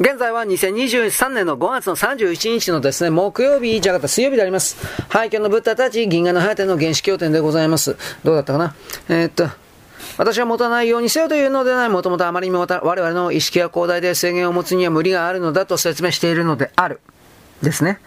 現在は2023年の5月の31日のですね、木曜日、じゃなかった水曜日であります。廃墟のブッダたち、銀河の果ての原始経典でございます。どうだったかな？えー、っと、私は持たないようにせよというのでない、もともとあまりにも我々の意識や広大で制限を持つには無理があるのだと説明しているのである。ですね。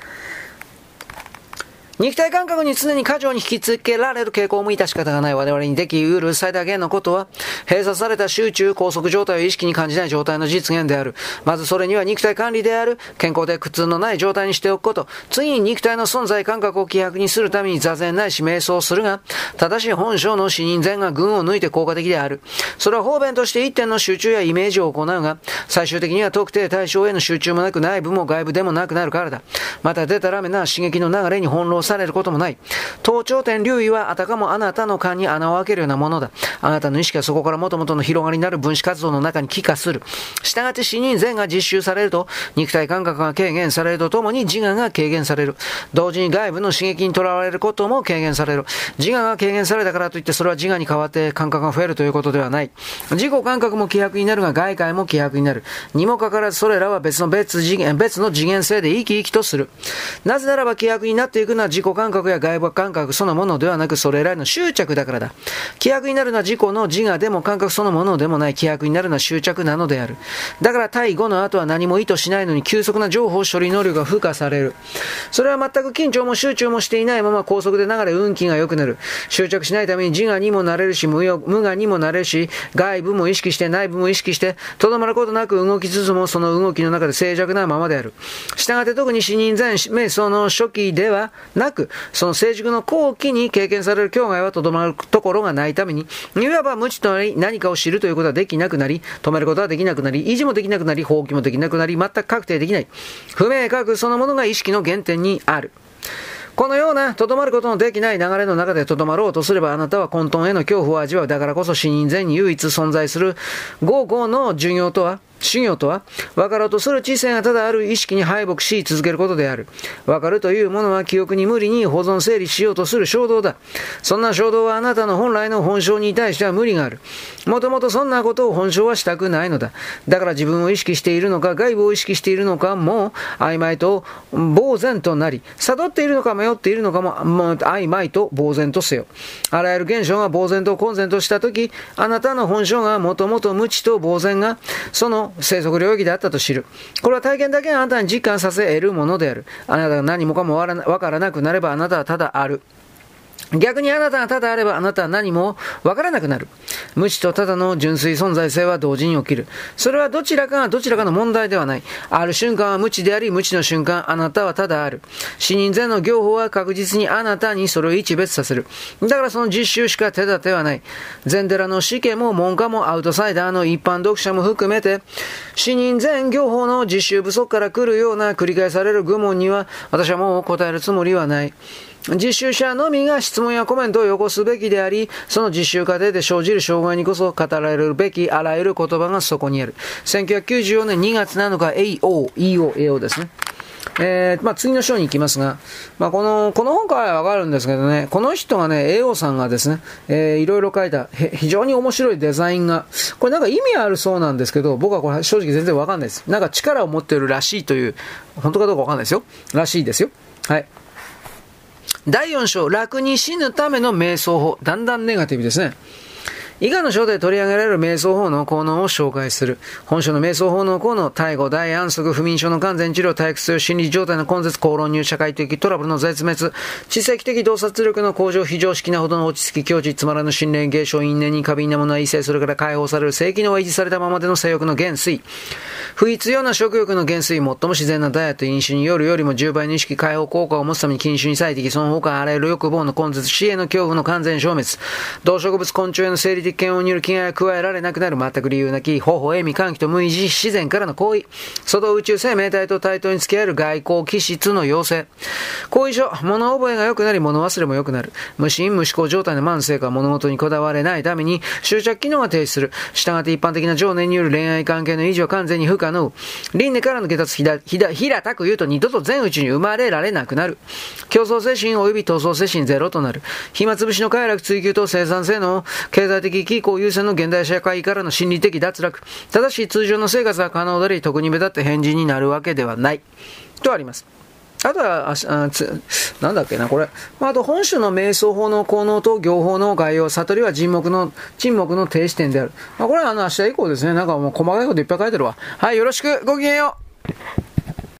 肉体感覚に常に過剰に引きつけられる傾向も致し方がない我々にでき得る最大限のことは、閉鎖された集中、拘束状態を意識に感じない状態の実現である。まずそれには肉体管理である、健康で苦痛のない状態にしておくこと。次に肉体の存在感覚を希薄にするために座禅ないし瞑想するが、正しい本性の死人前が群を抜いて効果的である。それは方便として一点の集中やイメージを行うが、最終的には特定対象への集中もなく内部も外部でもなくなるからだ。また出たらめな刺激の流れに翻弄されることもない。頭頂点留意はあたかもあなたの勘に穴を開けるようなものだ。あなたの意識はそこから元々の広がりになる分子活動の中に帰化する。従って死人前が実習されると、肉体感覚が軽減されるとともに自我が軽減される。同時に外部の刺激にとらわれることも軽減される。自我が軽減されたからといってそれは自我に代わって感覚が増えるということではない。自己感覚も希薄になるが外界も希薄になる。にもかかわらずそれらは別の別次元、別の次元性で生き生きとする。なぜならば希薄になっていくのは自己感覚や外部感覚そのものではなく、それらへの執着だからだ。希薄になるのは自己の自我でも感覚そのものでもない希薄になるのは執着なのである。だから対語の後は何も意図しないのに急速な情報処理能力が付加される。それは全く緊張も集中もしていないまま高速で流れ運気が良くなる。執着しないために自我にもなれるし、無無我にもなれるし、外部も意識して内部も意識して、とどまることなく動きつつもその動きの中で静寂なままである。したがって特に死人前瞑想の初期ではななく、その成熟の後期に経験される境外はとどまるところがないために、いわば無知となり何かを知るということはできなくなり、止めることはできなくなり、維持もできなくなり、放棄もできなくなり、全く確定できない。不明確そのものが意識の原点にある。このような、とどまることのできない流れの中でとどまろうとすれば、あなたは混沌への恐怖を味わう。だからこそ死人前に唯一存在する、合々の授業とは、修行とは、分かろうとする知性がただある意識に敗北し続けることである。分かるというものは記憶に無理に保存整理しようとする衝動だ。そんな衝動はあなたの本来の本性に対しては無理がある。もともとそんなことを本性はしたくないのだ。だから自分を意識しているのか、外部を意識しているのかも、曖昧と呆然となり、悟っているのか迷っているのかも、も曖昧と呆然とせよ。あらゆる現象が呆然と混然としたとき、あなたの本性がもともと無知と呆然が、その生息領域であったと知る。これは体験だけがあなたに実感させ得るものである。あなたが何もかもわからなくなればあなたはただある。逆にあなたがただあればあなたは何もわからなくなる。無知とただの純粋存在性は同時に起きる。それはどちらかがどちらかの問題ではない。ある瞬間は無知であり、無知の瞬間、あなたはただある。死人前の業法は確実にあなたにそれを一別させる。だからその実習しか手立てはない。禅寺の死刑も門下もアウトサイダーの一般読者も含めて、死人前業法の実習不足から来るような繰り返される愚問には、私はもう答えるつもりはない。実習者のみが質問やコメントをよこすべきであり、その実習過程で生じる障害にこそ語られるべきあらゆる言葉がそこにある。1994年2月7日、AO、EO、AO ですね。えー、まあ、次の章に行きますが、まあ、この、この本からはわかるんですけどね、この人がね、AO さんがですね、えー、いろいろ書いた、非常に面白いデザインが、これなんか意味あるそうなんですけど、僕はこれ正直全然わかんないです。なんか力を持ってるらしいという、本当かどうかわかんないですよ。らしいですよ。はい。第4章、楽に死ぬための瞑想法。だんだんネガティブですね。以下の章で取り上げられる瞑想法の効能を紹介する。本書の瞑想法の効能、逮捕、大安息、不眠症の完全治療、退屈心理状態の根絶、口論入、社会的トラブルの絶滅、知性的洞察力の向上、非常識なほどの落ち着き、境地、つまらぬ心霊、芸症、因縁に過敏なものは異性、それから解放される性機能は維持されたままでの性欲の減衰。不必要な食欲の減衰、最も自然なダイエット、飲酒によるよりも10倍の意識解放効果を持つために禁酒に最適、その他あらゆる欲望の根絶、死への恐怖の完全消滅、動植物昆虫への生理的嫌悪による危害が加えられなくなる。全く理由なき、方法、笑み、歓喜と無意識自然からの行為、外宇宙生命体と対等に付き合える外交気質の要請、後遺症、物覚えが良くなり物忘れも良くなる、無心無思考状態の慢性化、物事にこだわれないために執着機能が停止する、従って一般的な情念による恋愛関係の維持は完全に不可能、輪廻からの下達、平たく言うと二度と全宇宙に生まれられなくなる、競争精神及び闘争精神ゼロとなる、暇つぶしの快楽追求と生産性の経済的的機構優先の現代社会からの心理的脱落。ただし通常の生活は可能であり、特に目立って変人になるわけではない。とあります。あとは、あつなんだっけな、これ。まあ、あと、本種の瞑想法の効能と行法の概要、悟りは沈黙の、沈黙の停止点である。まあ、これはあの、明日以降ですね。なんかもう細かいこといっぱい書いてるわ。はい、よろしく、ごきげんよう。